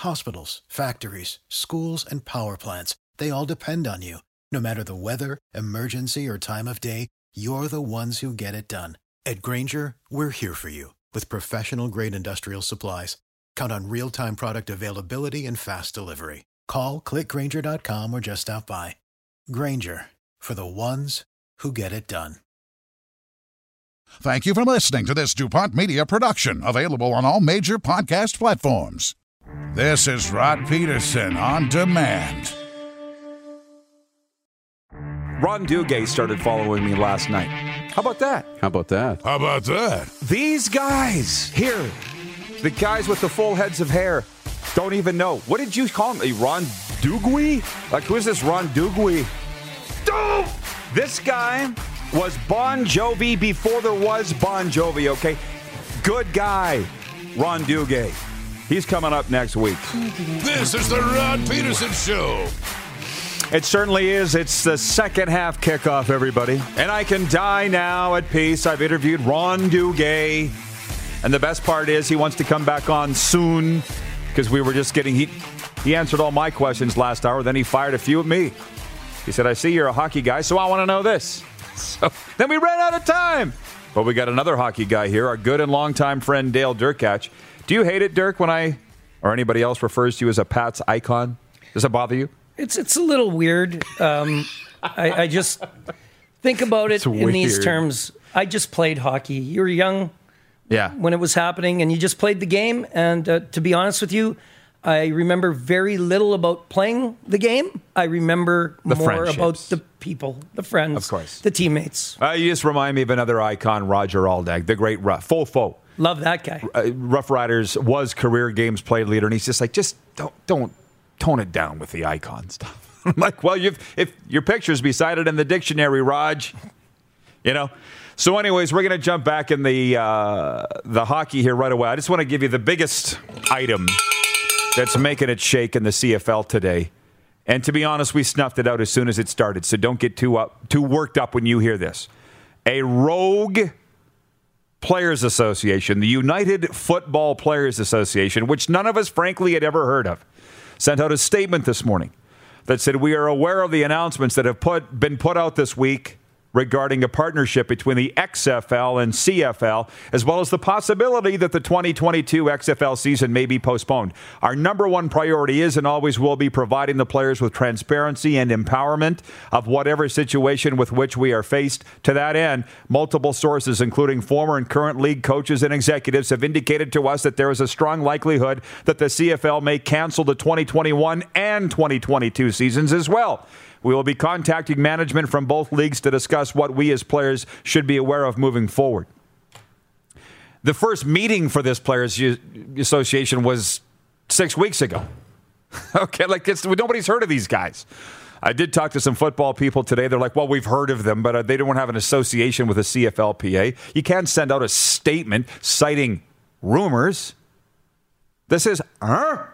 Hospitals, factories, schools, and power plants, they all depend on you. No matter the weather, emergency, or time of day, you're the ones who get it done. At Grainger, we're here for you with professional grade industrial supplies. Count on real time product availability and fast delivery. Call clickgrainger.com or just stop by. Grainger for the ones who get it done. Thank you for listening to this DuPont Media production, available on all major podcast platforms. This is Rod Pedersen on demand. Ron Duguay started following me last night. How about that? How about that? How about that? These guys here, the guys with the full heads of hair, don't even know. What did you call him? A Ron Duguay? Like, who is this Ron Duguay? Dude! This guy was Bon Jovi before there was Bon Jovi, okay? Good guy, Ron Duguay. He's coming up next week. This is the Rod Pedersen Show. It certainly is. It's the second half kickoff, everybody. And I can die now at peace. I've interviewed Ron Duguay. And the best part is he wants to come back on soon because we were just getting. He, he answered all my questions last hour. Then he fired a few at me. He said, I see you're a hockey guy, so I want to know this. So then we ran out of time. But we got another hockey guy here, our good and longtime friend Dale Derkatch. Do you hate it, Dirk, when I or anybody else refers to you as a Pats icon? Does it bother you? It's it's a little weird. Um, I, I just think about it in these terms. I just played hockey. You were young Yeah. when it was happening, and you just played the game. And uh, to be honest with you, I remember very little about playing the game. I remember The more about the people, the friends, Of course. the teammates. Uh, you just remind me of another icon, Roger Aldag, the great rough, full foe. Love that guy. Uh, Rough Riders was career games played leader, and he's just like, just don't don't tone it down with the icon stuff. I'm like, well, you've if your picture's beside it in the dictionary, Raj, you know. So, anyways, we're to jump back in the uh, the hockey here right away. I just want to give you the biggest item that's making it shake in the CFL today. And to be honest, we snuffed it out as soon as it started. So don't get too up, too worked up when you hear this. A rogue Players Association, the United Football Players Association, which none of us, frankly, had ever heard of, sent out a statement this morning that said we are aware of the announcements that have put, been put out this week regarding a partnership between the XFL and CFL, as well as the possibility that the 2022 XFL season may be postponed. Our number one priority is and always will be providing the players with transparency and empowerment of whatever situation with which we are faced. To that end, multiple sources, including former and current league coaches and executives, have indicated to us that there is a strong likelihood that the CFL may cancel the 2021 and 2022 seasons as well. We will be contacting management from both leagues to discuss what we as players should be aware of moving forward. The first meeting for this Players Association was six weeks ago. okay, like nobody's heard of these guys. I did talk to some football people today. They're like, well, we've heard of them, but uh, they don't have an association with the CFLPA. You can't send out a statement citing rumors. This is huh?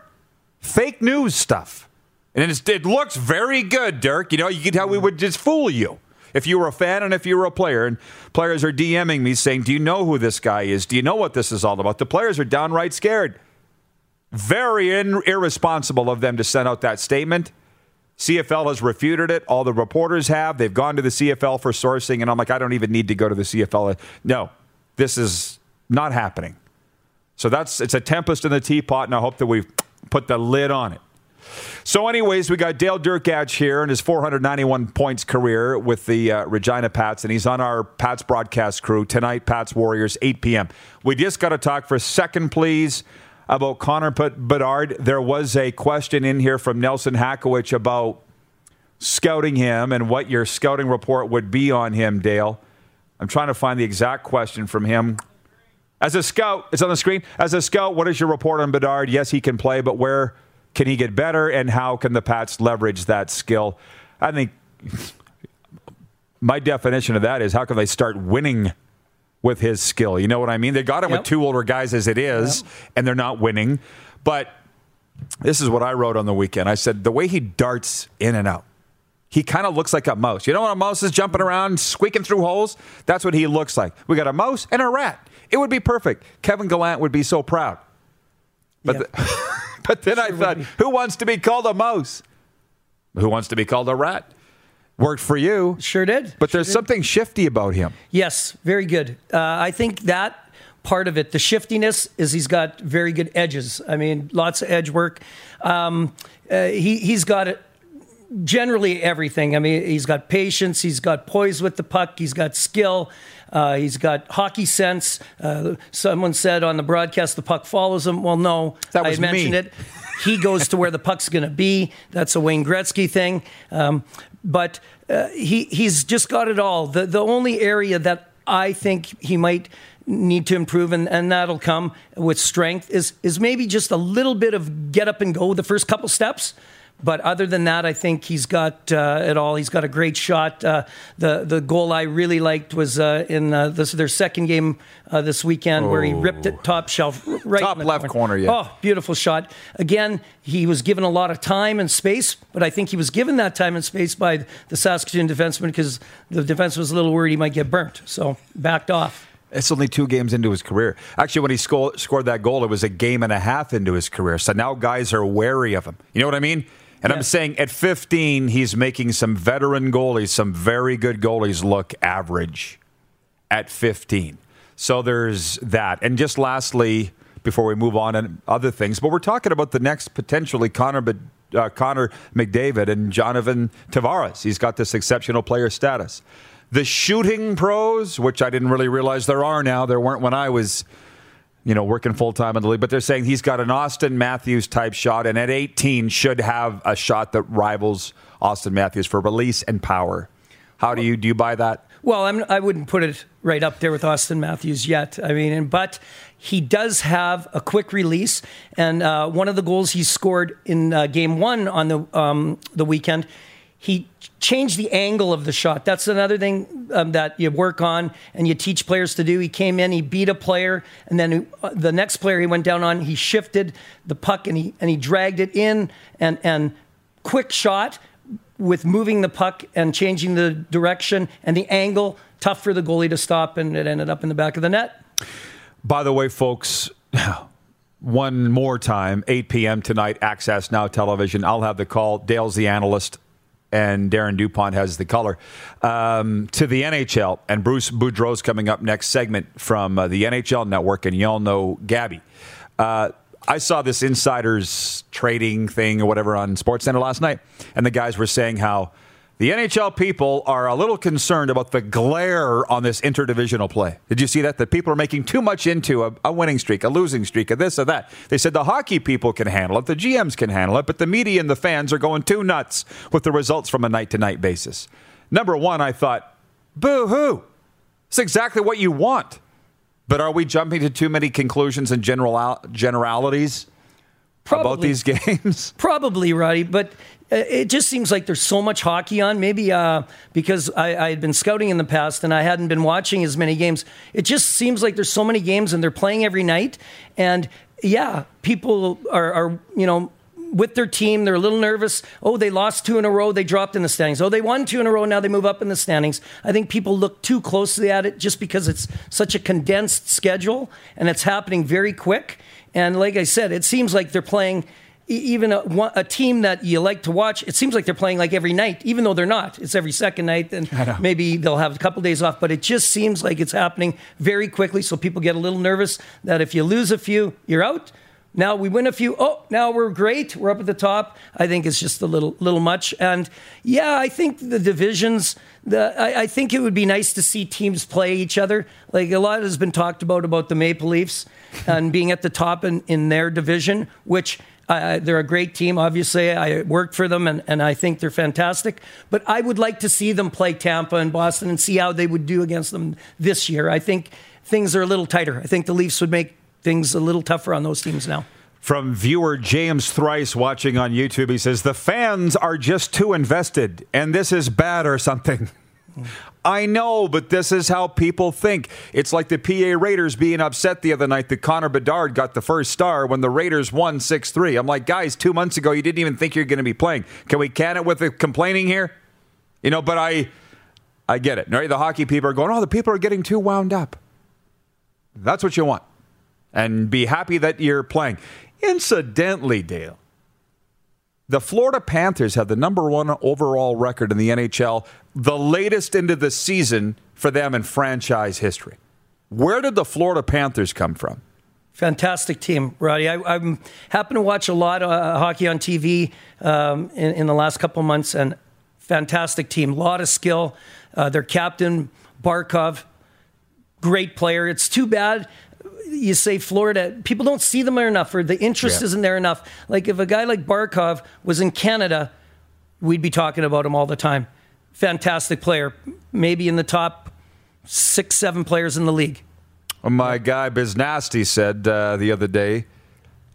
fake news stuff. And it's, it looks very good, Dirk. You know, you can tell we mm. would just fool you if you were a fan and if you were a player. And players are DMing me saying, Do you know who this guy is? Do you know what this is all about? The players are downright scared. Very in- irresponsible of them to send out that statement. CFL has refuted it. All the reporters have. They've gone to the CFL for sourcing. And I'm like, I don't even need to go to the CFL. No, this is not happening. So that's it's a tempest in the teapot, and I hope that we've put the lid on it. So, anyways, we got Dale Derkatch here in his 491 points career with the uh, Regina Pats, and he's on our Pats broadcast crew tonight. Pats Warriors, 8 p.m. We just got to talk for a second, please, about Connor Bedard. There was a question in here from Nelson Hackowich about scouting him and what your scouting report would be on him, Dale. I'm trying to find the exact question from him. As a scout, it's on the screen. As a scout, what is your report on Bedard? Yes, he can play, but where can he get better, and how can the Pats leverage that skill? I think my definition of that is how can they start winning with his skill? You know what I mean? They got him Yep. with two older guys as it is, and they're not winning. But this is what I wrote on the weekend. I said the way he darts in and out. He kind of looks like a mouse. You know when a mouse is jumping around, squeaking through holes? That's what he looks like. We got a mouse and a rat. It would be perfect. Kevin Gallant would be so proud. But, Yeah. the- but then I Sure thought, who wants to be called a mouse? Who wants to be called a rat? Worked for you. Sure did. But there's something shifty about him. Yes, very good. Uh, I think that part of it, the shiftiness, is he's got very good edges. I mean, lots of edge work. Um, uh, he he's got it. Generally, everything. I mean, he's got patience. He's got poise with the puck. He's got skill. Uh, he's got hockey sense. Uh, someone said on the broadcast the puck follows him. Well, no, That I was mentioned me. it. He goes to where the puck's going to be. That's a Wayne Gretzky thing. Um, but uh, he he's just got it all. The the only area that I think he might need to improve, and, and that'll come with strength, is is maybe just a little bit of get up and go the first couple steps. But other than that, I think he's got uh, it all. He's got a great shot. Uh, the the goal I really liked was uh, in uh, this, their second game uh, this weekend, where he ripped it top shelf right Top left corner, yeah. Oh, beautiful shot. Again, he was given a lot of time and space, but I think he was given that time and space by the Saskatoon defenseman because the defense was a little worried he might get burnt, so backed off. It's only two games into his career. Actually, when he sco- scored that goal, it was a game and a half into his career. So now guys are wary of him. You know what I mean? And I'm saying at 15, he's making some veteran goalies, some very good goalies look average at 15. So there's that. And just lastly, before we move on and other things, but we're talking about the next potentially Connor, uh, Connor McDavid and Jonathan Tavares. He's got this exceptional player status. The shooting pros, which I didn't really realize there are now, there weren't when I was you know, working full time in the league, but they're saying he's got an Auston Matthews type shot, and at 18 should have a shot that rivals Auston Matthews for release and power. How do you do you buy that? Well, I'm, I wouldn't put it right up there with Auston Matthews yet. I mean, and, but he does have a quick release, and uh, one of the goals he scored in uh, Game One on the um, the weekend, he changed the angle of the shot. That's another thing um, that you work on and you teach players to do. He came in, he beat a player, and then uh, the next player he went down on, he shifted the puck and he and he dragged it in and and quick shot with moving the puck and changing the direction and the angle, tough for the goalie to stop, and it ended up in the back of the net. By the way, folks, one more time, 8 p.m. tonight, Access Now Television. I'll have the call. Dale's the analyst, and Darren DuPont has the color. Um, to the NHL, and Bruce Boudreau's coming up next segment from uh, the NHL Network, and y'all know Gabby. Uh, I saw this insiders trading thing or whatever on SportsCenter last night, and the guys were saying how the NHL people are a little concerned about the glare on this interdivisional play. Did you see that? That people are making too much into a, a winning streak, a losing streak, a this or that. They said the hockey people can handle it, the GMs can handle it, but the media and the fans are going too nuts with the results from a night to night basis. Number one, I thought, boo hoo. It's exactly what you want. But are we jumping to too many conclusions and general generalities about these games? Probably, Roddy, but it just seems like there's so much hockey on. Maybe uh, because I, I had been scouting in the past and I hadn't been watching as many games. It just seems like there's so many games and they're playing every night. And yeah, people are, are you know, with their team, they're a little nervous. Oh, they lost two in a row, they dropped in the standings. Oh, they won two in a row, now they move up in the standings. I think people look too closely at it just because it's such a condensed schedule and it's happening very quick. And like I said, it seems like they're playing even a, a team that you like to watch. It seems like they're playing like every night, even though they're not. It's every second night, and maybe they'll have a couple days off. But it just seems like it's happening very quickly. So people get a little nervous that if you lose a few, you're out. Now we win a few. Oh, now we're great. We're up at the top. I think it's just a little, little much. And yeah, I think the divisions. The I, I think it would be nice to see teams play each other. Like a lot has been talked about about the Maple Leafs and being at the top in, in their division, which They're a great team. Obviously, I worked for them, and, and I think they're fantastic. But I would like to see them play Tampa and Boston and see how they would do against them this year. I think things are a little tighter. I think the Leafs would make things a little tougher on those teams now. From viewer James Thrice watching on YouTube, he says, The fans are just too invested, and this is bad or something. I know, but this is how people think. It's like the PA Raiders being upset the other night that Connor Bedard got the first star when the Raiders won 6 3. I'm like, guys, two months ago, you didn't even think you're going to be playing. Can we can it with the complaining here? You know, but I. I get it. The hockey people are going, oh, the people are getting too wound up. That's what you want. And be happy that you're playing. Incidentally, Dale, the Florida Panthers have the number one overall record in the NHL, the latest into the season for them in franchise history. Where did the Florida Panthers come from? Fantastic team, Roddy. I, I happen to watch a lot of uh, hockey on TV um, in, in, the last couple months, and fantastic team. A lot of skill. Uh, their captain, Barkov, great player. It's too bad you say Florida, people don't see them enough, or the interest yeah. isn't there enough. Like if a guy like Barkov was in Canada, we'd be talking about him all the time. Fantastic player, maybe in the top six, seven players in the league. Well, my guy Biznasty said uh, the other day,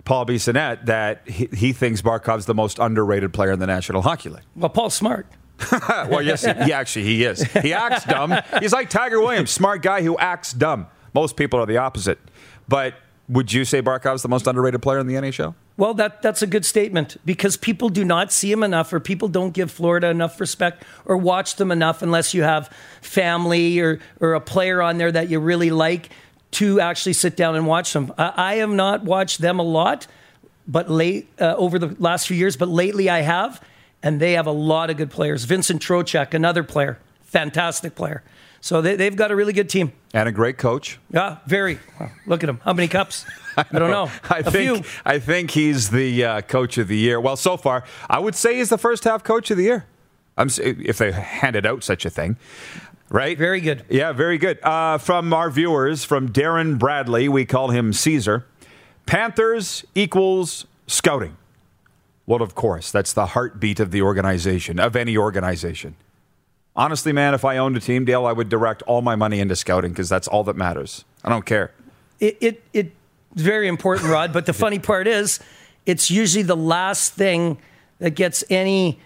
Paul Bissonnette, that he, he thinks Barkov's the most underrated player in the National Hockey League. Well, Paul's smart. well, yes, he, he actually he is. He acts dumb. He's like Tiger Williams, smart guy who acts dumb. Most people are the opposite. But would you say Barkov's the most underrated player in the NHL? Well, that, that's a good statement because people do not see him enough, or people don't give Florida enough respect or watch them enough unless you have family or, or a player on there that you really like to actually sit down and watch them. I, I have not watched them a lot, but late uh, over the last few years, but lately I have, and they have a lot of good players. Vincent Trocheck, another player, fantastic player. So they, have got a really good team. And a great coach. Yeah, very. Look at him. How many cups? I, I don't know. I a think few. I think he's the uh, coach of the year. Well, so far, I would say he's the first half coach of the year. I'm, if they handed out such a thing. Right? Very good. Yeah, very good. Uh, from our viewers, from Darren Bradley, we call him Caesar. Panthers equals scouting. Well, of course, that's the heartbeat of the organization, of any organization. Honestly, man, if I owned a team, Dale, I would direct all my money into scouting because that's all that matters. I don't care. It, it, it's very important, Rod. But the funny part is, it's usually the last thing that gets any,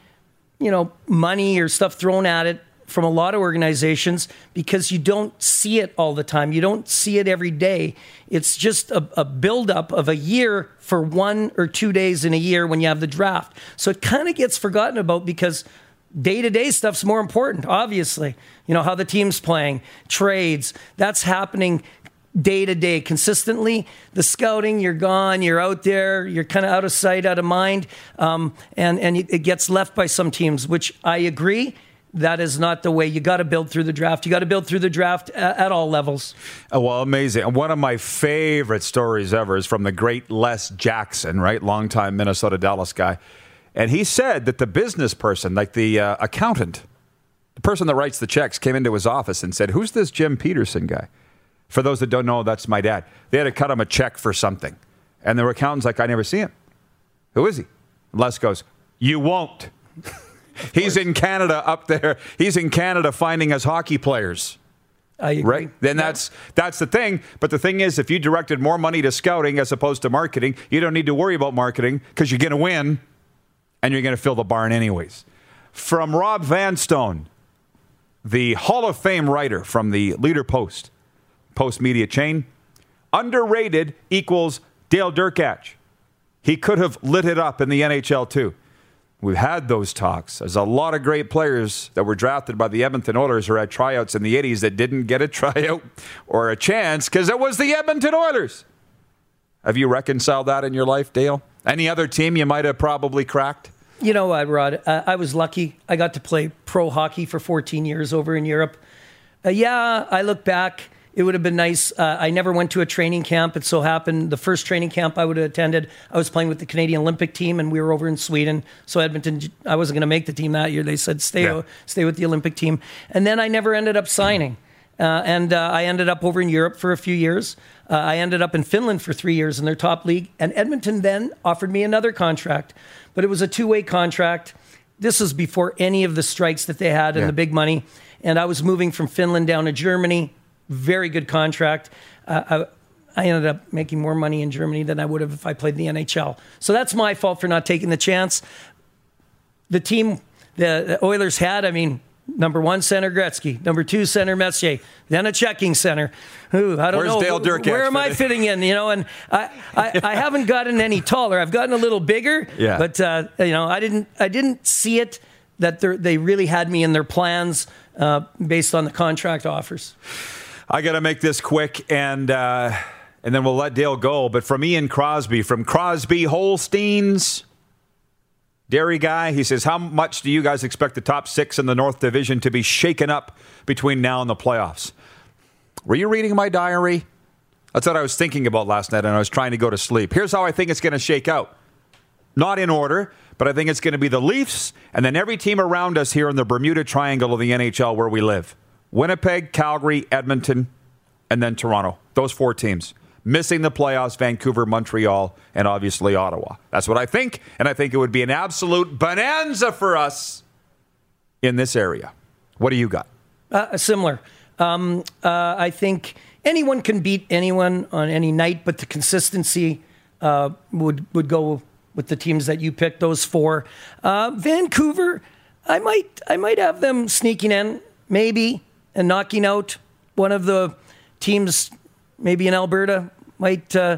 you know, money or stuff thrown at it from a lot of organizations because you don't see it all the time. You don't see it every day. It's just a, a buildup of a year for one or two days in a year when you have the draft. So it kind of gets forgotten about because day to day stuff's more important, obviously. You know, how the team's playing, trades, that's happening day to day consistently. The scouting, you're gone, you're out there, you're kind of out of sight, out of mind. Um, and, and it gets left by some teams, which I agree. That is not the way. You got to build through the draft. You got to build through the draft at, all levels. Oh, well, amazing. One of my favorite stories ever is from the great Les Jackson, right? Longtime Minnesota Dallas guy and he said that the business person, like the uh, accountant, the person that writes the checks, came into his office and said, Who's this Jim Pedersen guy? For those that don't know, that's my dad. They had to cut him a check for something. And the accountant's like, I never see him. Who is he? And Les goes, You won't. He's in Canada up there. He's in Canada finding us hockey players. Right? Then yeah. that's that's the thing. But the thing is, if you directed more money to scouting as opposed to marketing, you don't need to worry about marketing because you're going to win and you're going to fill the barn anyways. From Rob Vanstone, the Hall of Fame writer from the Leader Post, Post Media chain, underrated equals Dale Derkatch. He could have lit it up in the NHL too. We've had those talks. There's a lot of great players that were drafted by the Edmonton Oilers or had tryouts in the 80s that didn't get a tryout or a chance because it was the Edmonton Oilers. Have you reconciled that in your life, Dale? Any other team you might have probably cracked? You know what, Rod? Uh, I was lucky. I got to play pro hockey for 14 years over in Europe. Uh, yeah, I look back. It would have been nice. Uh, I never went to a training camp. It so happened the first training camp I would have attended, I was playing with the Canadian Olympic team, and we were over in Sweden. So Edmonton, I wasn't going to make the team that year. They said stay, yeah. stay with the Olympic team, and then I never ended up signing. Uh, and uh, I ended up over in Europe for a few years. Uh, I ended up in Finland for three years in their top league. And Edmonton then offered me another contract, but it was a two way contract. This was before any of the strikes that they had and Yeah. the big money. And I was moving from Finland down to Germany. Very good contract. Uh, I, I ended up making more money in Germany than I would have if I played in the NHL. So that's my fault for not taking the chance. The team the, the Oilers had, I mean, number one center Gretzky, number two center Messier, then a checking center. Ooh, I don't Where's know. Dale Where am I fitting? in? You know, and I, I, I haven't gotten any taller. I've gotten a little bigger. Yeah. But uh, you know, I didn't I didn't see it that they really had me in their plans uh, based on the contract offers. I got to make this quick and uh, and then we'll let Dale go. But from Ian Crosby, from Crosby Holsteins, dairy guy, he says, How much do you guys expect the top six in the North Division to be shaken up between now and the playoffs? Were you reading my diary? That's what I was thinking about last night, and I was trying to go to sleep. Here's how I think it's going to shake out. Not in order, but I think it's going to be the Leafs and then every team around us here in the Bermuda Triangle of the NHL where we live Winnipeg, Calgary, Edmonton, and then Toronto. Those four teams. Missing the playoffs, Vancouver, Montreal, and obviously Ottawa. That's what I think, and I think it would be an absolute bonanza for us in this area. What do you got? Uh, similar. Um, uh, I think anyone can beat anyone on any night, but the consistency uh, would would go with the teams that you picked. Those four. Uh, Vancouver, I might I might have them sneaking in, maybe, and knocking out one of the teams, maybe in Alberta. Might uh,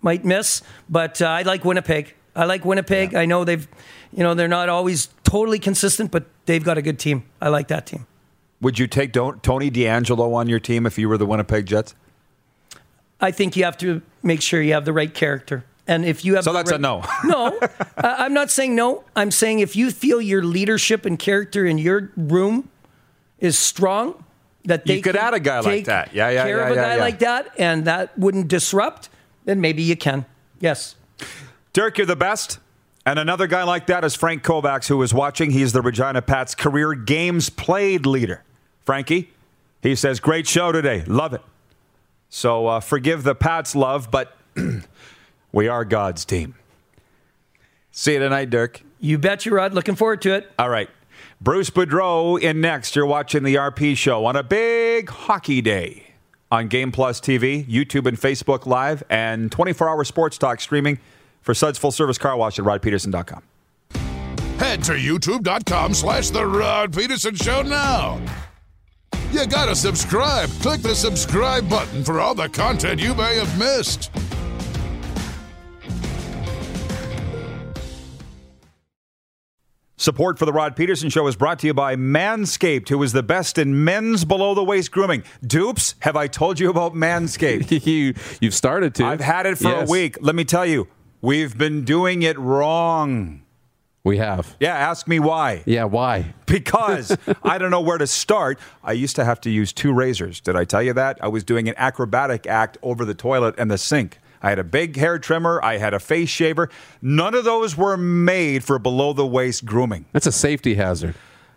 might miss, but uh, I like Winnipeg. I like Winnipeg. I know they've, you know, they're not always totally consistent, but they've got a good team. I like that team. Would you take Don- Tony DeAngelo on your team if you were the Winnipeg Jets? I think you have to make sure you have the right character. And if you have So that's a no. no, I- I'm not saying no. I'm saying if you feel your leadership and character in your room is strong, that they You could add a guy like that. Yeah, yeah, care yeah, of a yeah, guy yeah. like that, and that wouldn't disrupt. Then maybe you can. Yes. Dirk, you're the best. And another guy like that is Frank Kovacs, who is watching. He's the Regina Pats career games played leader. Frankie, he says, great show today. Love it. So uh, forgive the Pats love, but we are God's team. See you tonight, Dirk. You bet you, Rod. Looking forward to it. All right. Bruce Boudreau in next. You're watching the RP show on a big hockey day on Game Plus TV, YouTube and Facebook Live, and 24 hour sports talk streaming for Suds Full Service Car Wash at rodpedersen.com. Head to youtube.com slash The Rod Pedersen Show now. You gotta subscribe. Click the subscribe button for all the content you may have missed. Support for the Rod Pedersen Show is brought to you by Manscaped, who is the best in men's below the waist grooming. Dupes, have I told you about Manscaped? you you've started to. I've had it for Yes, a week. Let me tell you, we've been doing it wrong. We have. Yeah, ask me why. Yeah. Why? because I don't know where to start. I used to have to use two razors. Did I tell you that? I was doing an acrobatic act over the toilet and the sink. I had a big hair trimmer, I had a face shaver. None of those were made for below the waist grooming. That's a safety hazard.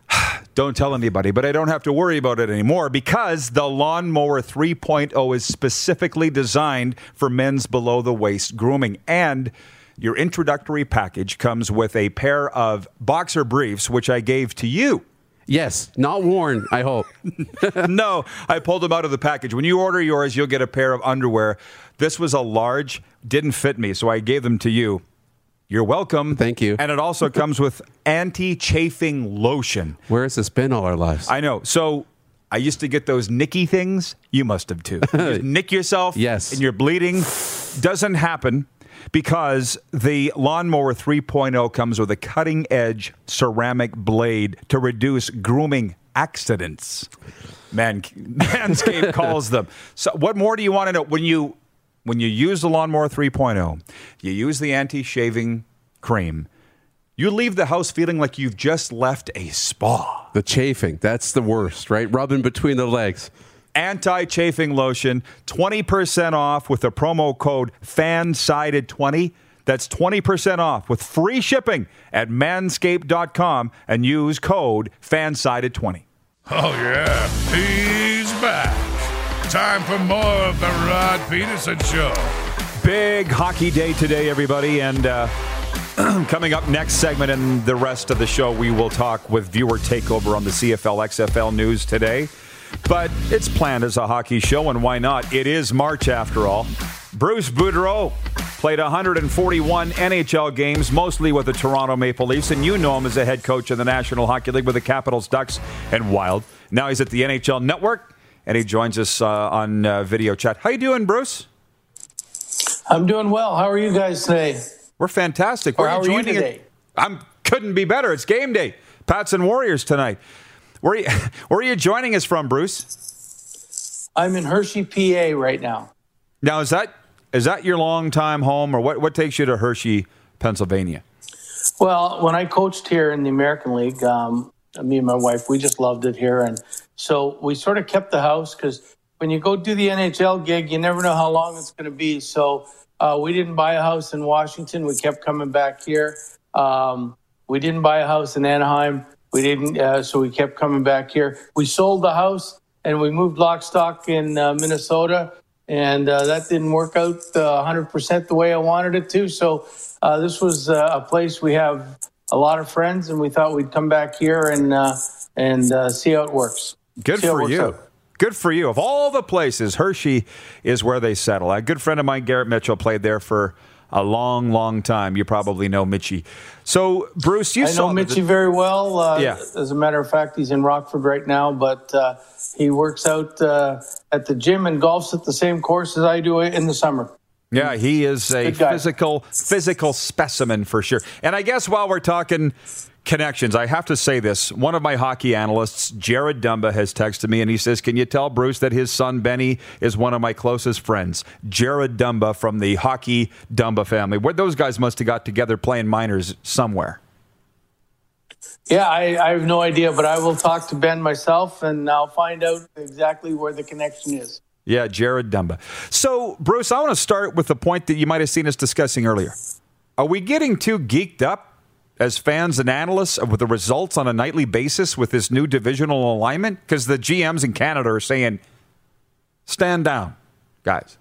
Don't tell anybody, but I don't have to worry about it anymore because the Lawnmower 3.0 is specifically designed for men's below the waist grooming. And your introductory package comes with a pair of boxer briefs, which I gave to you. Yes. Not worn. I hope. no, I pulled them out of the package. When you order yours, you'll get a pair of underwear. This was a large, didn't fit me, so I gave them to you. You're welcome. Thank you. And it also comes with anti chafing lotion. Where has this been all our lives? I know. So I used to get those nicky things. You must have too. You nick yourself. Yes. And you're bleeding. Doesn't happen because the Lawnmower 3.0 comes with a cutting edge ceramic blade to reduce grooming accidents. Man, Manscaped calls them. So, what more do you want to know? When you when you use the Lawnmower 3.0, you use the anti-shaving cream. You leave the house feeling like you've just left a spa. the chafing. That's the worst, right? Rubbing between the legs. Anti chafing lotion, 20% off with the promo code FANSIDED20. That's 20% off with free shipping at manscaped.com and use code FANSIDED20. Oh, yeah. He's back. Time for more of the Rod Pedersen Show. Big hockey day today, everybody. And uh, coming up next segment and the rest of the show, we will talk with viewer takeover on the CFL XFL news today. But it's planned as a hockey show, and why not? It is March after all. Bruce Boudreau played 141 NHL games, mostly with the Toronto Maple Leafs, and you know him as a head coach in the National Hockey League with the Capitals, Ducks, and Wild. Now he's at the NHL Network, and he joins us uh, on uh, video chat. How you doing, Bruce? I'm doing well. How are you guys today? We're fantastic. Or Where how are you joining today? I'm couldn't be better. It's game day. Pats and Warriors tonight. Where are you, where are you joining us from, Bruce? I'm in Hershey, PA right now. Now is that is that your long time home, or what? What takes you to Hershey, Pennsylvania? Well, when I coached here in the American League, um, me and my wife, we just loved it here, and so we sort of kept the house because when you go do the NHL gig, you never know how long it's going to be. So uh, we didn't buy a house in Washington. We kept coming back here. Um, we didn't buy a house in Anaheim. We didn't, uh, so we kept coming back here. We sold the house and we moved lock stock in uh, Minnesota, and uh, that didn't work out uh, 100% the way I wanted it to. So uh, this was uh, a place we have a lot of friends, and we thought we'd come back here and uh, and uh, see how it works. Good See for you. out. Good for you. Of all the places, Hershey is where they settle. A good friend of mine, Garrett Mitchell, played there for a long, long time. You probably know Mitchie. So, Bruce, you I saw know the- very well. Uh, Yeah. As a matter of fact, he's in Rockford right now, but uh, he works out uh, at the gym and golfs at the same course as I do in the summer. Yeah, he is a physical physical specimen for sure. And I guess while we're talking connections, I have to say this. One of my hockey analysts, Jared Dumba, has texted me and he says, Can you tell Bruce that his son Benny is one of my closest friends? Jared Dumba from the hockey Dumba family. Where those guys must have got together playing minors somewhere. Yeah, I, I have no idea, but I will talk to Ben myself and I'll find out exactly where the connection is. Yeah, Jared Dumba. So, Bruce, I want to start with the point that you might have seen us discussing earlier. Are we getting too geeked up as fans and analysts with the results on a nightly basis with this new divisional alignment? Because the GMs in Canada are saying, stand down, guys.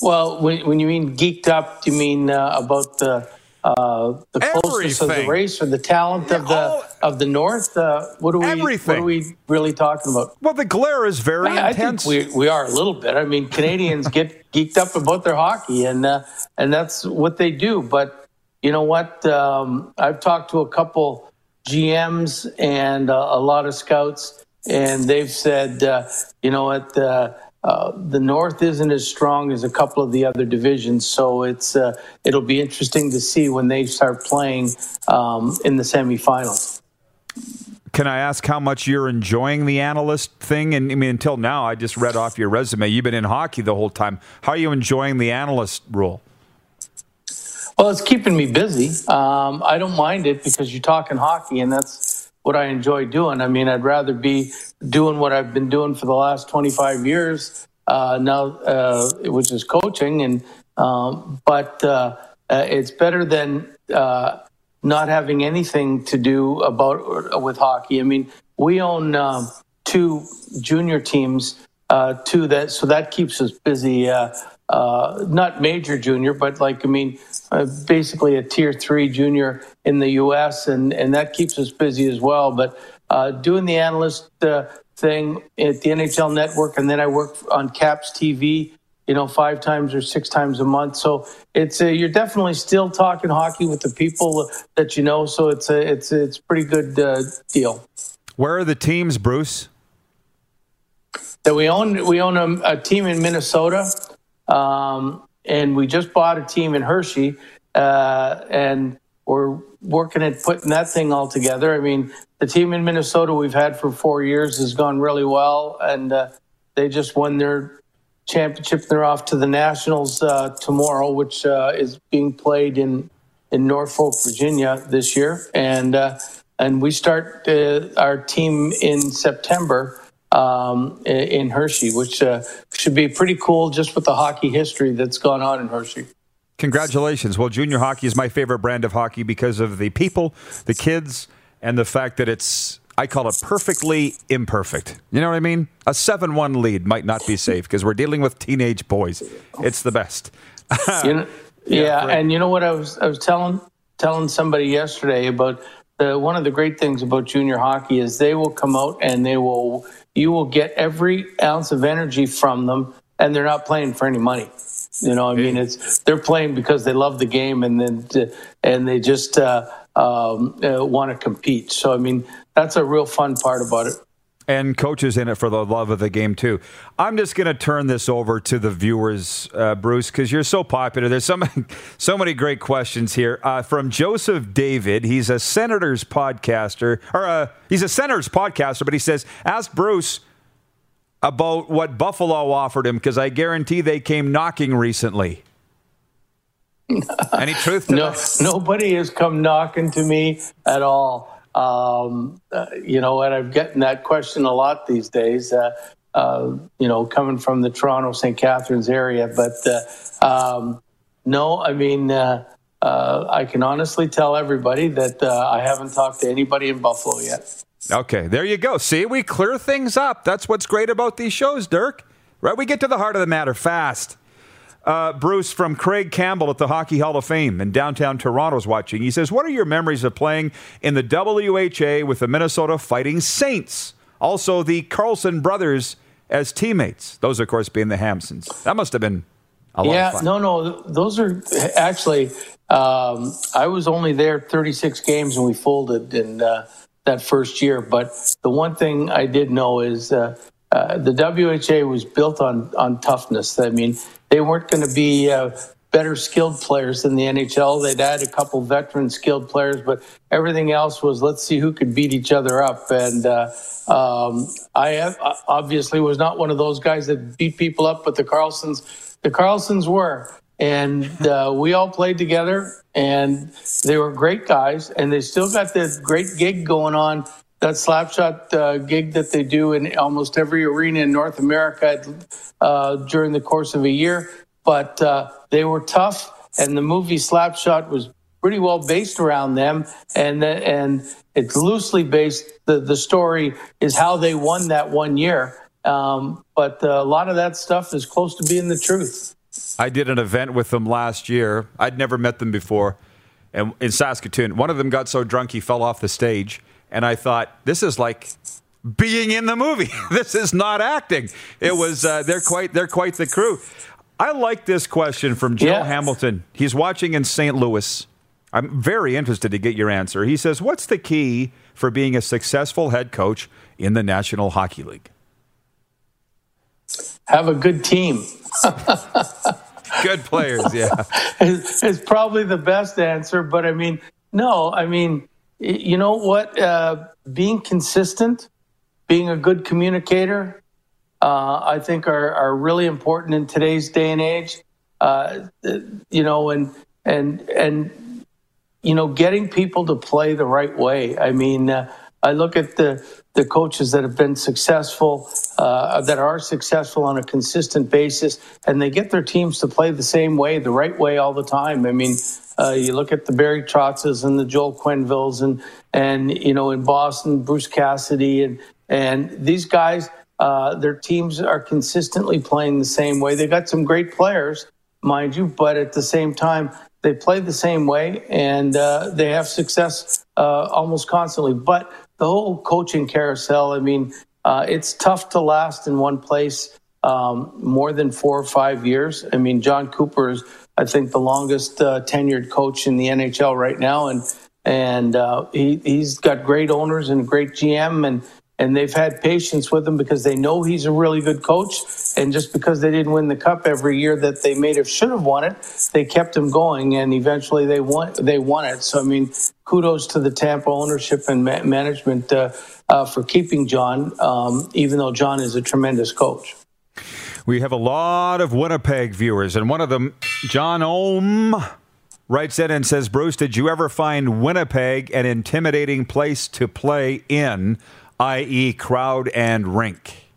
Well, when, when you mean geeked up, do you mean uh, about the uh, the closeness of the race or the talent of the all- of the North? Uh, what are we? What Everything. are we really talking about? Well, the glare is very I, I think intense. we, we are a little bit. I mean, Canadians get geeked up about their hockey, and uh, and that's what they do. But you know what? Um, I've talked to a couple GMs and uh, a lot of scouts, and they've said, uh, you know what? Uh, uh, the North isn't as strong as a couple of the other divisions, so it's uh, it'll be interesting to see when they start playing um, in the semifinals. Can I ask how much you're enjoying the analyst thing? And I mean, until now, I just read off your resume. You've been in hockey the whole time. How are you enjoying the analyst role? Well, it's keeping me busy. Um, I don't mind it because you're talking hockey, and that's what I enjoy doing. I mean, I'd rather be doing what I've been doing for the last 25 years uh, now, uh, which is coaching. And um, but uh, uh, it's better than uh, not having anything to do about with hockey. I mean, we own um, two junior teams, uh, two that so that keeps us busy. Uh, uh, not major junior, but like I mean, uh, basically a tier three junior in the U.S. and and that keeps us busy as well. But uh, doing the analyst uh, thing at the NHL Network, and then I work on Caps TV. You know, five times or six times a month. So it's uh, you're definitely still talking hockey with the people that you know. So it's a it's it's a pretty good uh, deal. Where are the teams, Bruce? that we own we own a, a team in Minnesota, um, and we just bought a team in Hershey, uh, and we're working at putting that thing all together. I mean, the team in Minnesota we've had for four years has gone really well, and uh, they just won their championship. They're off to the Nationals uh, tomorrow, which uh, is being played in in Norfolk, Virginia this year, and uh, and we start uh, our team in September um, in Hershey, which uh, should be pretty cool just with the hockey history that's gone on in Hershey. Congratulations. Well, junior hockey is my favorite brand of hockey because of the people, the kids, and the fact that it's. I call it perfectly imperfect. You know what I mean? A 7 1 lead might not be safe because we're dealing with teenage boys. It's the best. you know, yeah, yeah and you know what I was I was telling telling somebody yesterday about the one of the great things about junior hockey is they will come out and they will you will get every ounce of energy from them and they're not playing for any money. You know, I mean, it's they're playing because they love the game and then and they just uh, um, uh, want to compete. So, I mean, that's a real fun part about it. And coaches in it for the love of the game too. I'm just going to turn this over to the viewers, uh, Bruce, because you're so popular. There's so many, so many great questions here uh, from Joseph David. He's a Senators podcaster, or uh, he's a Senators podcaster, but he says, "Ask Bruce." about what Buffalo offered him because I guarantee they came knocking recently. Any truth to no, that? Nobody has come knocking to me at all. Um, uh, you know, and I'm getting that question a lot these days. Uh, uh, you know, coming from the Toronto St. Catharines area, but uh, um, no, I mean, uh, uh, I can honestly tell everybody that I haven't talked to anybody in Buffalo yet. Okay, there you go. See, we clear things up. That's what's great about these shows, Dirk. Right? We get to the heart of the matter fast. Uh, Bruce from Craig Campbell at the Hockey Hall of Fame in downtown Toronto is watching. He says, What are your memories of playing in the WHA with the Minnesota Fighting Saints? Also, the Carlson brothers as teammates. Those, of course, being the Hansons. That must have been a lot yeah, no, no. Those are actually, um, I was only there 36 games and we folded. in uh, that first year. But the one thing I did know is uh, uh, the WHA was built on on toughness. I mean, they weren't going to be uh, better skilled players than the NHL. They'd add a couple veteran skilled players, but everything else was let's see who could beat each other up. And uh, um, I obviously was not one of those guys that beat people up, but the Carlsons, the Carlsons were and uh, we all played together and they were great guys and they still got this great gig going on that slapshot uh, gig that they do in almost every arena in north america uh, during the course of a year but uh, they were tough and the movie slapshot was pretty well based around them and and it's loosely based the, the story is how they won that one year um, but uh, a lot of that stuff is close to being the truth I did an event with them last year. I'd never met them before. And in Saskatoon, one of them got so drunk he fell off the stage. And I thought, this is like being in the movie. this is not acting. It was uh, they're quite they're quite the crew. I like this question from Joe yeah. Hamilton. He's watching in St. Louis. I'm very interested to get your answer. He says, "What's the key for being a successful head coach in the National Hockey League?" Have a good team. Good players, yeah. is, is probably the best answer. But I mean, no, I mean, you know what? Uh, being consistent, being a good communicator, uh, I think are, are really important in today's day and age. Uh, you know, and and and you know, getting people to play the right way. I mean, uh, I look at the the coaches that have been successful, uh, that are successful on a consistent basis, and they get their teams to play the same way, the right way all the time. I mean, uh, you look at the Barry Trotzes and the Joel Quenneville's, and and you know in Boston, Bruce Cassidy, and and these guys, uh, their teams are consistently playing the same way. They got some great players, mind you, but at the same time, they play the same way, and uh, they have success uh, almost constantly. But the whole coaching carousel, I mean, uh, it's tough to last in one place um, more than four or five years. I mean, Jon Cooper is, I think, the longest uh, tenured coach in the NHL right now, and and uh, he, he's got great owners and a great GM, and and they've had patience with him because they know he's a really good coach. And just because they didn't win the cup every year that they may have should have won it, they kept him going, and eventually they won. They won it. So I mean, kudos to the Tampa ownership and ma- management uh, uh, for keeping Jon, um, even though Jon is a tremendous coach. We have a lot of Winnipeg viewers, and one of them, John Ohm, writes in and says, Bruce, did you ever find Winnipeg an intimidating place to play in? i.e., crowd and rink?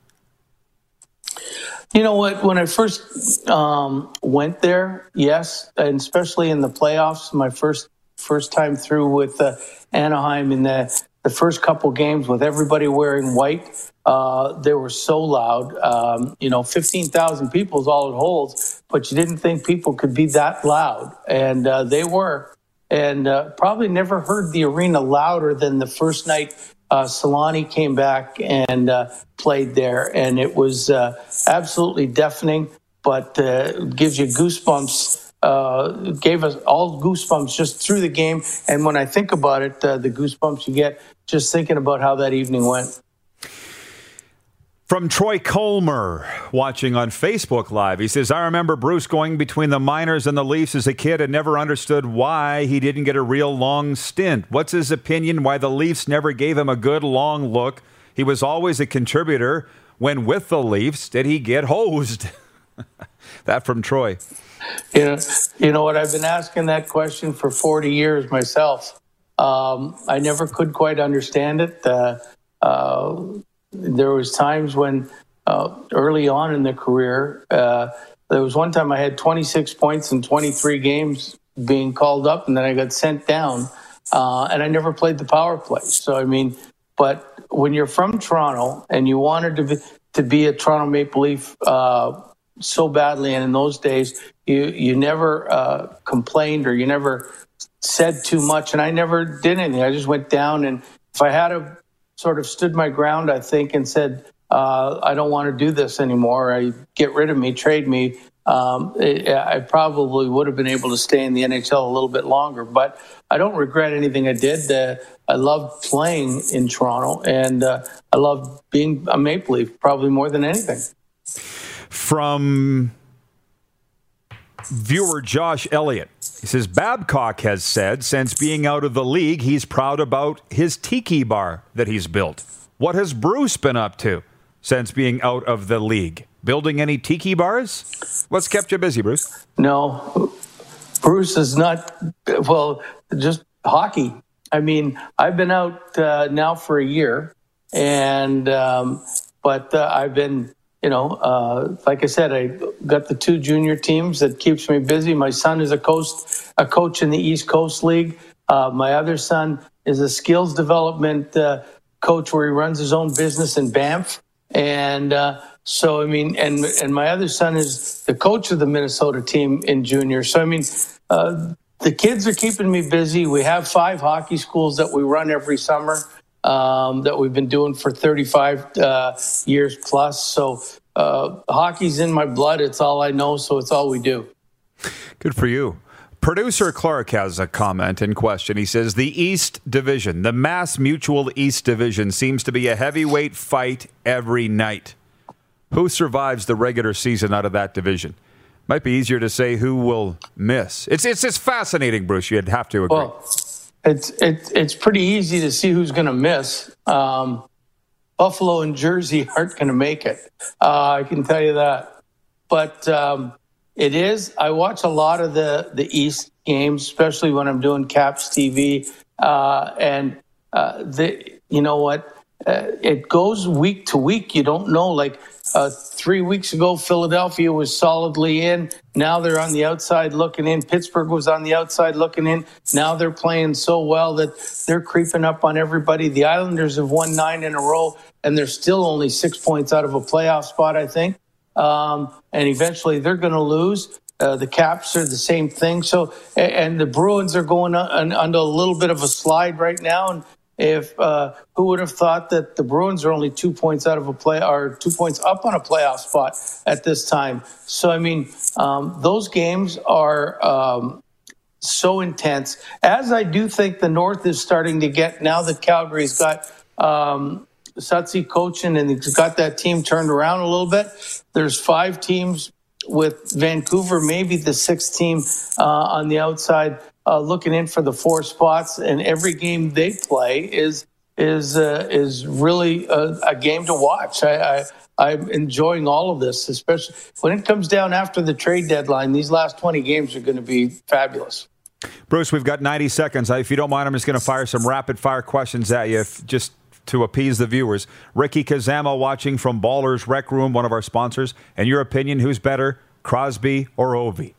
You know what? When I first um, went there, yes, and especially in the playoffs, my first first time through with uh, Anaheim in the the first couple games with everybody wearing white. Uh, they were so loud. Um, you know, 15,000 people is all it holds, but you didn't think people could be that loud. And uh, they were. And uh, probably never heard the arena louder than the first night uh, Selanne came back and uh, played there. And it was uh, absolutely deafening, but gives you goosebumps uh, gave us all goosebumps just through the game. And when I think about it, uh, the goosebumps you get just thinking about how that evening went. From Troy Colmer watching on Facebook Live. He says, I remember Bruce going between the Miners and the Leafs as a kid and never understood why he didn't get a real long stint. What's his opinion why the Leafs never gave him a good long look? He was always a contributor. When with the Leafs, did he get hosed? that from Troy. You know, you know what? I've been asking that question for 40 years myself. Um, I never could quite understand it. Uh, uh, there was times when uh, early on in the career, uh, there was one time I had 26 points in 23 games being called up, and then I got sent down, uh, and I never played the power play. So I mean, but when you're from Toronto and you wanted to be, to be a Toronto Maple Leaf uh, so badly, and in those days, you you never uh, complained or you never said too much, and I never did anything. I just went down, and if I had a sort of stood my ground, I think, and said, uh, "I don't want to do this anymore. I get rid of me, trade me." Um, it, I probably would have been able to stay in the NHL a little bit longer, but I don't regret anything I did. Uh, I loved playing in Toronto, and uh, I loved being a Maple Leaf probably more than anything. From viewer Josh Elliott. He says Babcock has said since being out of the league, he's proud about his tiki bar that he's built. What has Bruce been up to since being out of the league? Building any tiki bars? What's kept you busy, Bruce? No, Bruce is not, well, just hockey. I mean, I've been out uh, now for a year, and, um, but uh, I've been you know, uh, like I said, I got the two junior teams that keeps me busy. My son is a coach, a coach in the East Coast League. Uh, my other son is a skills development uh, coach where he runs his own business in Banff. And uh, so, I mean, and and my other son is the coach of the Minnesota team in junior. So, I mean, uh, the kids are keeping me busy. We have five hockey schools that we run every summer um, that we've been doing for 35 uh, years plus. So uh, hockey's in my blood. It's all I know. So it's all we do. Good for you. Producer Clark has a comment in question. He says the East Division, the Mass Mutual East Division, seems to be a heavyweight fight every night. Who survives the regular season out of that division? Might be easier to say who will miss. It's it's just fascinating, Bruce. You'd have to agree. Well, it's it's it's pretty easy to see who's going to miss. Um, Buffalo and Jersey aren't going to make it. Uh, I can tell you that. But um, it is. I watch a lot of the the East games, especially when I'm doing Caps TV, uh, and uh, the you know what. Uh, it goes week to week. You don't know. Like uh, three weeks ago, Philadelphia was solidly in. Now they're on the outside looking in. Pittsburgh was on the outside looking in. Now they're playing so well that they're creeping up on everybody. The Islanders have won nine in a row, and they're still only six points out of a playoff spot, I think. Um, and eventually they're going to lose. Uh, the Caps are the same thing. So, and the Bruins are going on a little bit of a slide right now, and if uh, who would have thought that the Bruins are only two points out of a play or two points up on a playoff spot at this time? So I mean, um, those games are um, so intense. As I do think the North is starting to get now that Calgary's got. Um, coaching and he's got that team turned around a little bit. There's five teams with Vancouver, maybe the sixth team uh, on the outside uh, looking in for the four spots, and every game they play is is uh, is really a, a, game to watch. I, I am enjoying all of this, especially when it comes down after the trade deadline. These last 20 games are going to be fabulous. Bruce, we've got 90 seconds. If you don't mind, I'm just going to fire some rapid fire questions at you, if, just to appease the viewers. Ricky Kazama watching from Ballers Rec Room, one of our sponsors. And your opinion, who's better, Crosby or Ovi?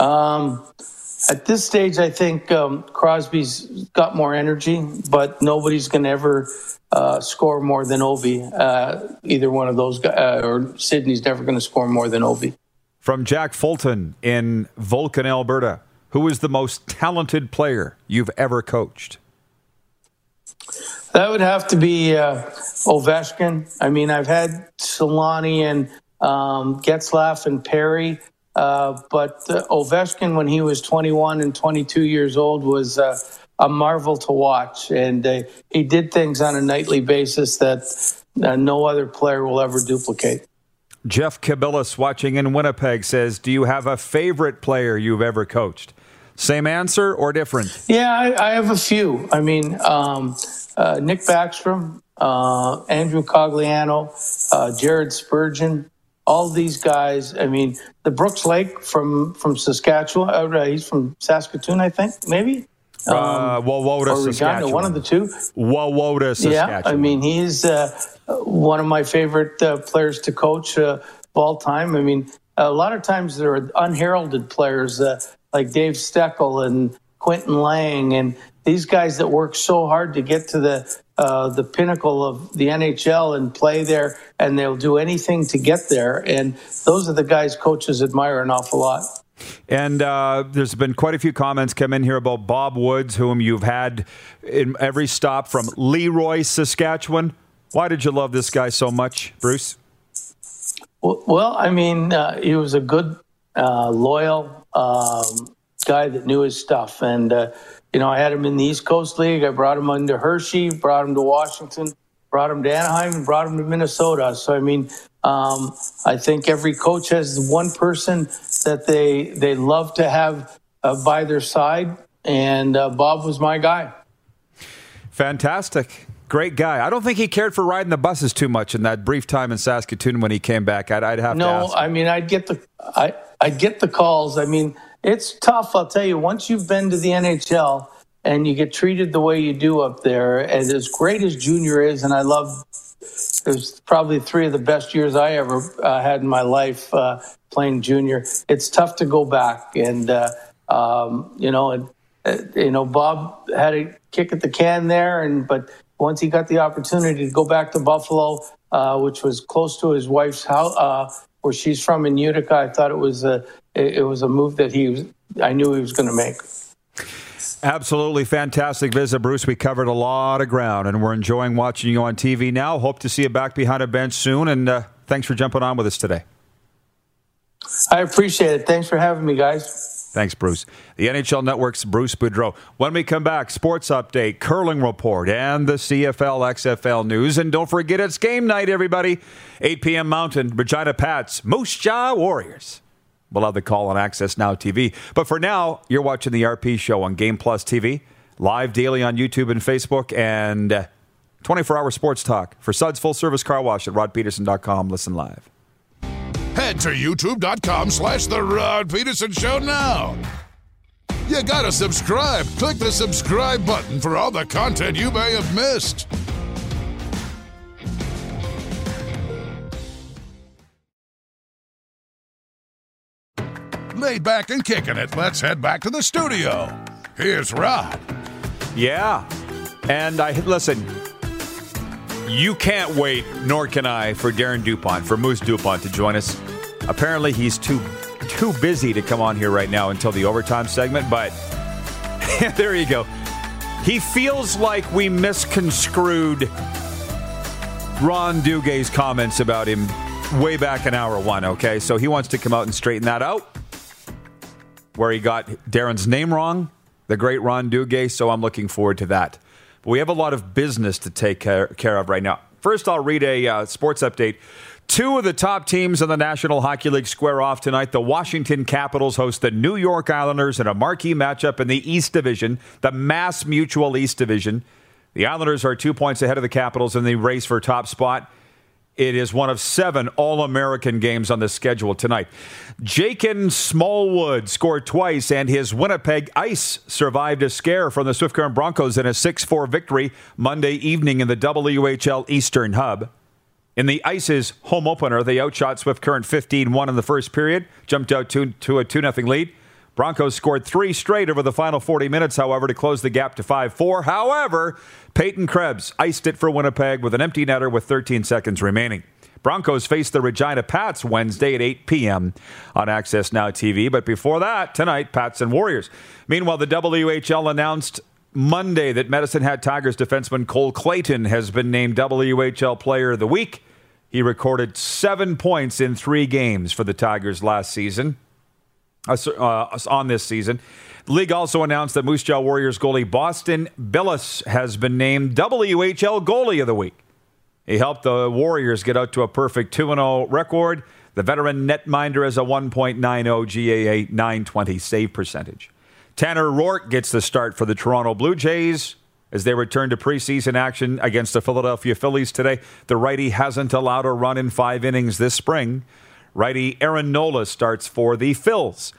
Um, At this stage, I think um, Crosby's got more energy, but nobody's going to ever uh, score more than Ovi. Uh, either one of those guys, uh, or Sidney's never going to score more than Ovi. From Jack Fulton in Vulcan, Alberta, who is the most talented player you've ever coached? That would have to be uh, Ovechkin. I mean, I've had Selanne and um, Getzlaf and Perry, uh, but uh, Ovechkin, when he was 21 and 22 years old, was uh, a marvel to watch. And uh, he did things on a nightly basis that uh, no other player will ever duplicate. Jeff Kabilis, watching in Winnipeg, says, Do you have a favorite player you've ever coached? Same answer or different? Yeah, I, I have a few. I mean, um, uh, Nick Backstrom, uh, Andrew Cogliano, uh, Jared Spurgeon, all these guys. I mean, the Brooks Laich from from Saskatchewan. Uh, he's from Saskatoon, I think, maybe. Um, uh, Wawota, Saskatchewan. one of the two. Wawota, Saskatchewan. Yeah, I mean, he's uh, one of my favorite uh, players to coach uh, of all time. I mean, a lot of times there are unheralded players uh, like Dave Steckel and Quintin Laing and these guys that work so hard to get to the uh, the pinnacle of the NHL and play there, and they'll do anything to get there. And those are the guys coaches admire an awful lot. And uh, there's been quite a few comments come in here about Bob Woods, whom you've had in every stop from Leroy, Saskatchewan. Why did you love this guy so much, Bruce? Well, I mean, uh, he was a good, uh, loyal um, guy that knew his stuff, and uh, you know, I had him in the East Coast League. I brought him under Hershey, brought him to Washington, brought him to Anaheim, and brought him to Minnesota. So, I mean, um, I think every coach has one person that they they love to have uh, by their side, and uh, Bob was my guy. Fantastic. Great guy. I don't think he cared for riding the buses too much in that brief time in Saskatoon when he came back. I'd, I'd have no, to No, I mean, I'd get the I I'd get the calls. I mean, it's tough. I'll tell you. Once you've been to the NHL and you get treated the way you do up there, and as great as Junior is, and I love. It was probably three of the best years I ever uh, had in my life uh, playing junior. It's tough to go back, and uh, um, you know, and uh, you know, Bob had a kick at the can there, and but once he got the opportunity to go back to Buffalo, uh, which was close to his wife's house, uh, where she's from in Utica, I thought it was a it, it was a move that he was, I knew he was going to make. Absolutely fantastic visit, Bruce. We covered a lot of ground, and we're enjoying watching you on TV now. Hope to see you back behind a bench soon, and uh, thanks for jumping on with us today. I appreciate it. Thanks for having me, guys. Thanks, Bruce. The NHL Network's Bruce Boudreau. When we come back, sports update, curling report, and the CFL XFL news. And don't forget, it's game night, everybody. 8 p.m. Mountain, Regina Pats, Moose Jaw Warriors. We'll have the call on Access Now TV. But for now, you're watching the RP show on Game Plus TV, live daily on YouTube and Facebook, and uh, 24 hour sports talk for Suds Full Service Car Wash at rodpedersen.com. Listen live. Head to youtube.com slash The Rod Pedersen Show now. You gotta subscribe. Click the subscribe button for all the content you may have missed. Laid back and kicking it, let's head back to the studio. Here's Rod. Yeah. And I listen, you can't wait, nor can I, for Darren Dupont, for Moose Dupont to join us. Apparently, he's too too busy to come on here right now until the overtime segment, but there you go. He feels like we misconstrued Ron Duguay's comments about him way back in hour one, okay? So he wants to come out and straighten that out where he got Darren's name wrong, the great Ron Duguay. So I'm looking forward to that. But we have a lot of business to take care, of right now. First, I'll read a uh, sports update. Two of the top teams in the National Hockey League square off tonight. The Washington Capitals host the New York Islanders in a marquee matchup in the East Division, the Mass Mutual East Division. The Islanders are two points ahead of the Capitals in the race for top spot. It is one of seven All American games on the schedule tonight. Jakin Smallwood scored twice, and his Winnipeg Ice survived a scare from the Swift Current Broncos in a 6 4 victory Monday evening in the WHL Eastern Hub. In the Ice's home opener, they outshot Swift Current 15 1 in the first period, jumped out to, to a 2 0 lead. Broncos scored three straight over the final 40 minutes, however, to close the gap to 5 4. However, Peyton Krebs iced it for Winnipeg with an empty netter with 13 seconds remaining. Broncos face the Regina Pats Wednesday at 8 p.m. on Access Now TV. But before that, tonight, Pats and Warriors. Meanwhile, the WHL announced Monday that Medicine Hat Tigers defenseman Cole Clayton has been named WHL Player of the Week. He recorded seven points in three games for the Tigers last season, uh, uh, on this season. The league also announced that Moose Jaw Warriors goalie Boston Bilous has been named WHL Goalie of the Week. He helped the Warriors get out to a perfect 2 0 record. The veteran netminder has a 1.90 GAA 920 save percentage. Tanner Roark gets the start for the Toronto Blue Jays as they return to preseason action against the Philadelphia Phillies today. The righty hasn't allowed a run in five innings this spring. Righty Aaron Nola starts for the Phils.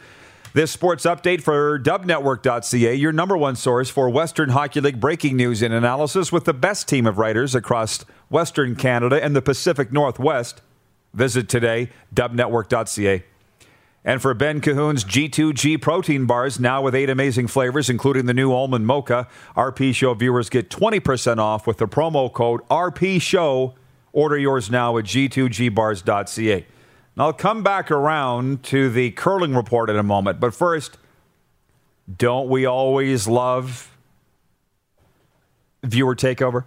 This sports update for dubnetwork.ca, your number one source for Western Hockey League breaking news and analysis with the best team of writers across Western Canada and the Pacific Northwest. Visit today, dubnetwork.ca. And for Ben Cahoon's G2G protein bars, now with eight amazing flavors, including the new almond mocha, RP Show viewers get 20% off with the promo code RP Show. Order yours now at g2gbars.ca. And I'll come back around to the curling report in a moment. But first, don't we always love viewer takeover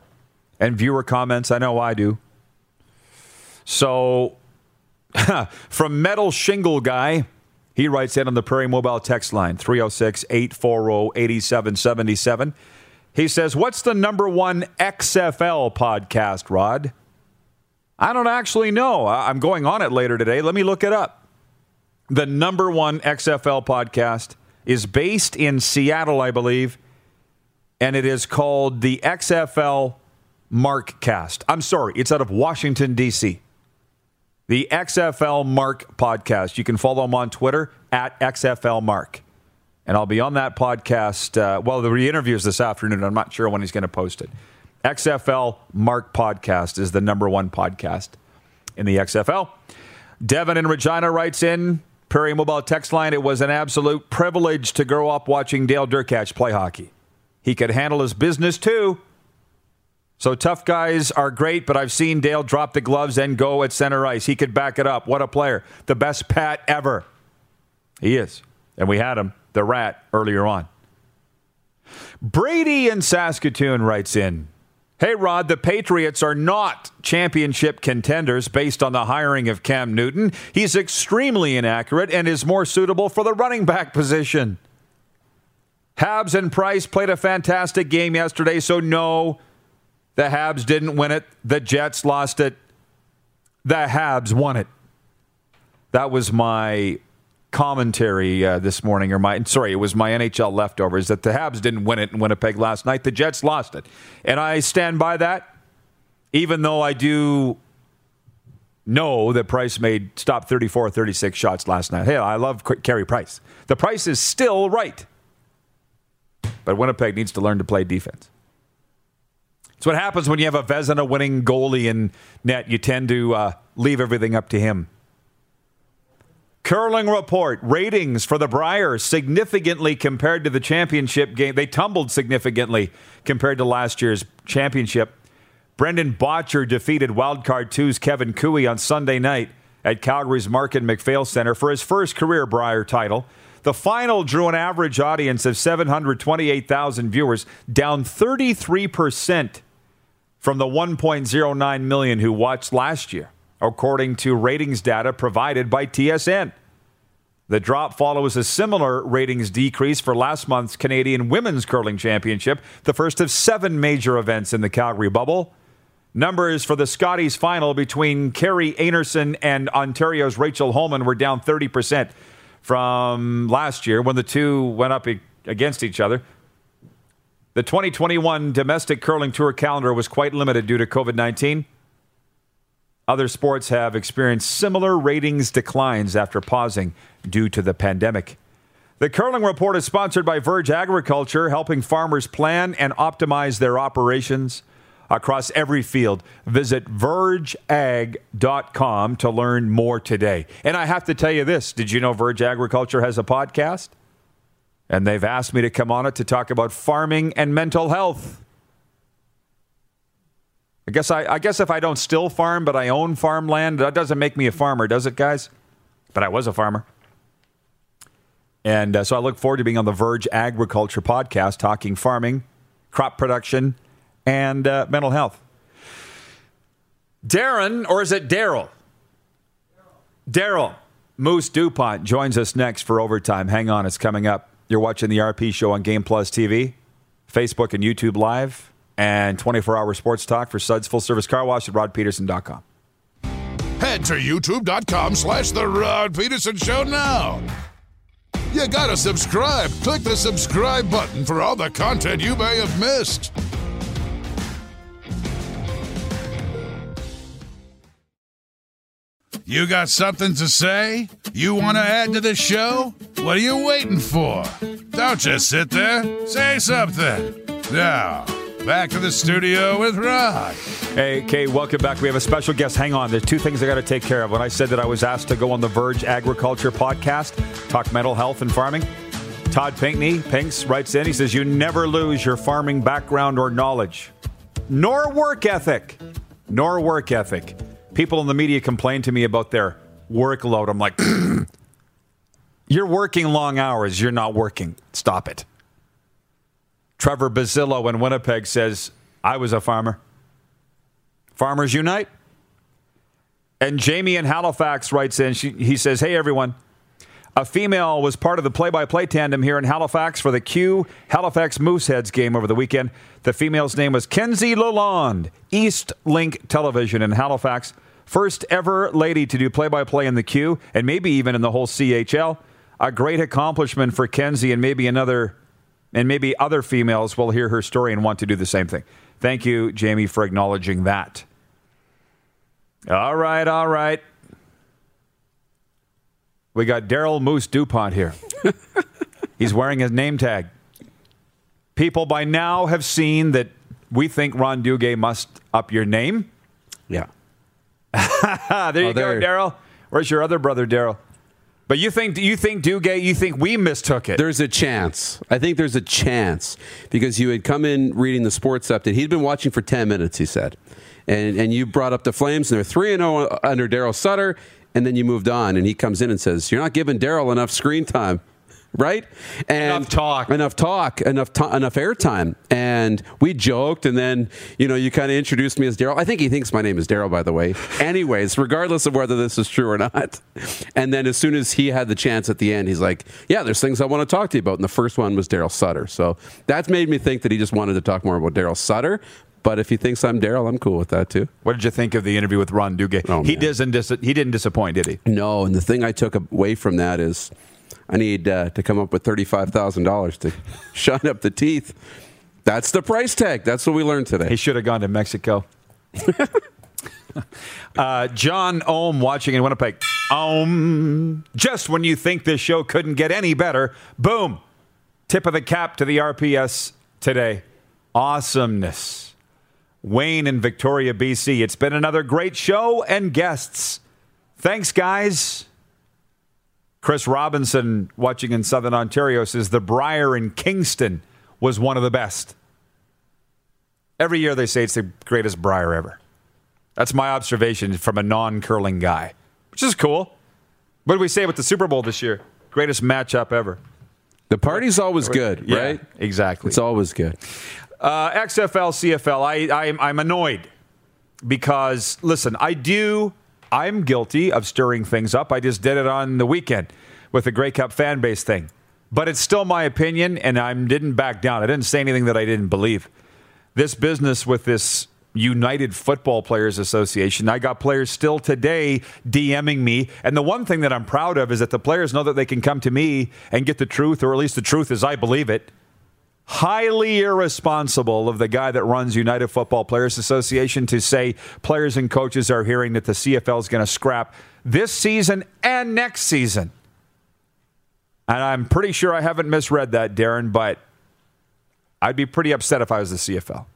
and viewer comments? I know I do. So, from Metal Shingle Guy, he writes in on the Prairie Mobile text line 306 840 8777. He says, What's the number one XFL podcast, Rod? I don't actually know. I'm going on it later today. Let me look it up. The number one XFL podcast is based in Seattle, I believe, and it is called the XFL Mark Cast. I'm sorry, it's out of Washington, D.C. The XFL Mark podcast. You can follow him on Twitter at XFL Mark. And I'll be on that podcast. Uh, well, the re interviews this afternoon. I'm not sure when he's going to post it. XFL Mark Podcast is the number one podcast in the XFL. Devin in Regina writes in Prairie Mobile text line. It was an absolute privilege to grow up watching Dale Derkatch play hockey. He could handle his business too. So tough guys are great, but I've seen Dale drop the gloves and go at center ice. He could back it up. What a player. The best Pat ever. He is. And we had him, the rat, earlier on. Brady in Saskatoon writes in Hey, Rod, the Patriots are not championship contenders based on the hiring of Cam Newton. He's extremely inaccurate and is more suitable for the running back position. Habs and Price played a fantastic game yesterday, so no, the Habs didn't win it. The Jets lost it. The Habs won it. That was my commentary uh, this morning, or my sorry, it was my NHL leftovers that the Habs didn't win it in Winnipeg last night. The Jets lost it, and I stand by that. Even though I do know that Price made stop 34 36 shots last night. Hey, I love Carey Price. The price is still right. But Winnipeg needs to learn to play defense. It's what happens when you have a Vezina winning goalie in net. You tend to uh, leave everything up to him. Curling report ratings for the Briers significantly compared to the championship game. They tumbled significantly compared to last year's championship. Brendan Bottcher defeated Wildcard 2's Kevin Koe on Sunday night at Calgary's Markin MacPhail Center for his first career Brier title. The final drew an average audience of 728,000 viewers, down 33% from the 1.09 million who watched last year according to ratings data provided by TSN. The drop follows a similar ratings decrease for last month's Canadian Women's Curling Championship, the first of seven major events in the Calgary bubble. Numbers for the Scotties final between Kerry Einarson and Ontario's Rachel Homan were down 30% from last year when the two went up against each other. The 2021 domestic curling tour calendar was quite limited due to COVID 19. Other sports have experienced similar ratings declines after pausing due to the pandemic. The Curling Report is sponsored by Verge Agriculture, helping farmers plan and optimize their operations across every field. Visit vergeag.com to learn more today. And I have to tell you this did you know Verge Agriculture has a podcast? And they've asked me to come on it to talk about farming and mental health. I guess I, I guess if I don't still farm, but I own farmland, that doesn't make me a farmer, does it, guys? But I was a farmer. And uh, so I look forward to being on the Verge Agriculture podcast, talking farming, crop production, and uh, mental health. Darren, or is it Daryl? Daryl Moose DuPont joins us next for overtime. Hang on, it's coming up. You're watching the RP show on Game Plus TV, Facebook and YouTube Live, and 24 hour sports talk for Suds Full Service Car Wash at rodpedersen.com. Head to youtube.com slash The Rod Pedersen Show now. You gotta subscribe. Click the subscribe button for all the content you may have missed. You got something to say? You want to add to the show? What are you waiting for? Don't just sit there. Say something. Now, back to the studio with Rod. Hey, Kay, welcome back. We have a special guest. Hang on. There's two things I got to take care of. When I said that I was asked to go on the Verge Agriculture podcast, talk mental health and farming, Todd Pinkney, Pinks, writes in. He says, You never lose your farming background or knowledge, nor work ethic, nor work ethic. People in the media complain to me about their workload. I'm like, You're working long hours. You're not working. Stop it. Trevor Bazillo in Winnipeg says, I was a farmer. Farmers Unite. And Jamie in Halifax writes in, she, he says, Hey, everyone. A female was part of the play by play tandem here in Halifax for the Q Halifax Mooseheads game over the weekend. The female's name was Kenzie Lalonde, East Link Television in Halifax. First ever lady to do play by play in the Q and maybe even in the whole CHL. A great accomplishment for Kenzie and maybe another and maybe other females will hear her story and want to do the same thing. Thank you, Jamie, for acknowledging that. All right, all right. We got Daryl Moose DuPont here. He's wearing his name tag. People by now have seen that we think Ron Duguay must up your name. Yeah. there oh, you Oh, go. Daryl. Where's your other brother, Daryl? But you think you think Duguay, you think we mistook it. There's a chance. I think there's a chance because you had come in reading the sports update. He'd been watching for 10 minutes, he said. And, and you brought up the Flames, and they're 3 0 under Daryl Sutter. And then you moved on, and he comes in and says, You're not giving Daryl enough screen time. Right? And Enough talk. Enough talk, enough enough airtime. And we joked, and then, you know, you kind of introduced me as Daryl. I think he thinks my name is Daryl, by the way. Anyways, regardless of whether this is true or not. And then as soon as he had the chance at the end, he's like, Yeah, there's things I want to talk to you about. And the first one was Daryl Sutter. So that's made me think that he just wanted to talk more about Daryl Sutter. But if he thinks I'm Daryl, I'm cool with that too. what did you think of the interview with Ron Duguay? Oh, he man. doesn't dis- he didn't disappoint, did he? No, and the thing I took away from that is I need uh, to come up with $35,000 to shine up the teeth. That's the price tag. That's what we learned today. He should have gone to Mexico. uh, John Ohm watching in Winnipeg. Ohm. Just when you think this show couldn't get any better, boom. Tip of the cap to the RPS today. Awesomeness. Wayne in Victoria, BC. It's been another great show and guests. Thanks, guys. Chris Robinson, watching in Southern Ontario, says the Brier in Kingston was one of the best. Every year they say it's the greatest Brier ever. That's my observation from a non curling guy, which is cool. What did we say with the Super Bowl this year? Greatest matchup ever. the party's always good, Yeah, right? Exactly. It's always good. Uh, XFL, CFL, I, I, I'm annoyed because, listen, I do, I'm guilty of stirring things up. I just did it on the weekend with the Grey Cup fan base thing. But it's still my opinion, and I didn't back down. I didn't say anything that I didn't believe. This business with this United Football Players Association, I got players still today DMing me. And the one thing that I'm proud of is that the players know that they can come to me and get the truth, or at least the truth as I believe it highly irresponsible of the guy that runs United Football Players Association to say players and coaches are hearing that the CFL is going to scrap this season and next season. And I'm pretty sure I haven't misread that, Darren, but I'd be pretty upset if I was the CFL.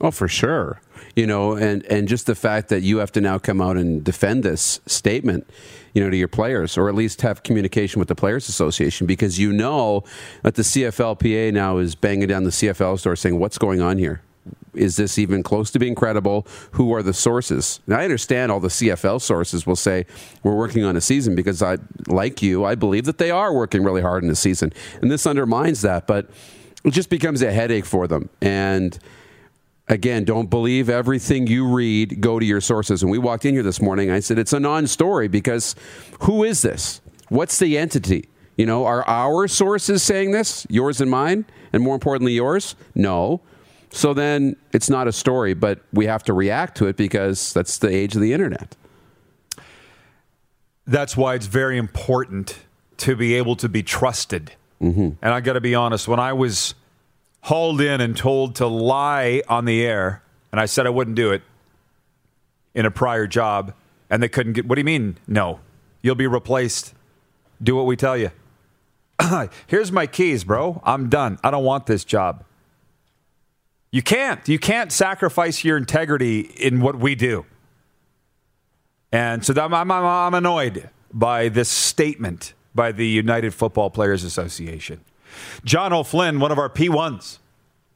Oh, for sure. You know, and, and just the fact that you have to now come out and defend this statement, you know, to your players, or at least have communication with the Players Association, because you know that the CFLPA now is banging down the CFL store saying, what's going on here? Is this even close to being credible? Who are the sources? Now, I understand all the CFL sources will say we're working on a season because I, like you, I believe that they are working really hard in the season, and this undermines that. But it just becomes a headache for them. And again, don't believe everything you read. Go to your sources. And we walked in here this morning. I said it's a non-story because who is this? What's the entity? You know, are our sources saying this? Yours and mine, and more importantly, yours? No. So then it's not a story, but we have to react to it because that's the age of the internet. That's why it's very important to be able to be trusted. Mm-hmm. And I got to be honest, when I was hauled in and told to lie on the air, and I said I wouldn't do it in a prior job, and they couldn't get, what do you mean? No, you'll be replaced. Do what we tell you. Here's my keys, bro. I'm done. I don't want this job. You can't. You can't sacrifice your integrity in what we do. And so I'm, I'm, I'm annoyed by this statement by the United Football Players Association. John O'Flynn, one of our P1s,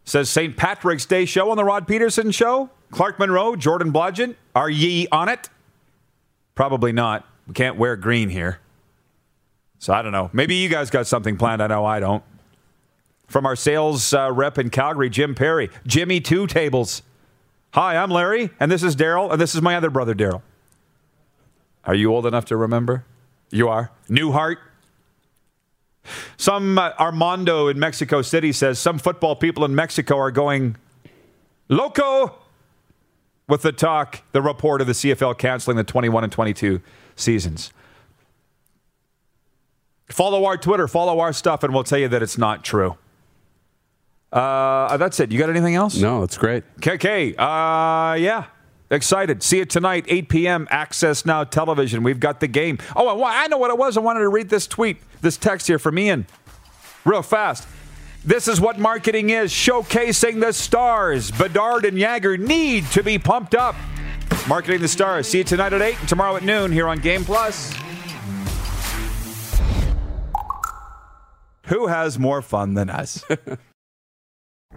says St. Patrick's Day show on the Rod Pedersen show. Clark Monroe, Jordan Blodgett, are ye on it? Probably not. We can't wear green here. So I don't know. Maybe you guys got something planned. I know I don't from our sales uh, rep in Calgary, Jim Perry. Jimmy Two Tables. Hi, I'm Larry, and this is Daryl, and this is my other brother, Daryl. Are you old enough to remember? You are. Newhart. Some uh, Armando in Mexico City says some football people in Mexico are going loco with the talk, the report of the CFL canceling the 21 and 22 seasons. Follow our Twitter, follow our stuff, and we'll tell you that it's not true. Uh, that's it. You got anything else? No, it's great. KK, uh, yeah. Excited. See it tonight, 8 p.m. Access Now Television. We've got the game. Oh, I know what it was. I wanted to read this tweet, this text here from Ian, real fast. This is what marketing is showcasing the stars. Bedard and Jagger need to be pumped up. Marketing the stars. See you tonight at 8 and tomorrow at noon here on Game Plus. Who has more fun than us?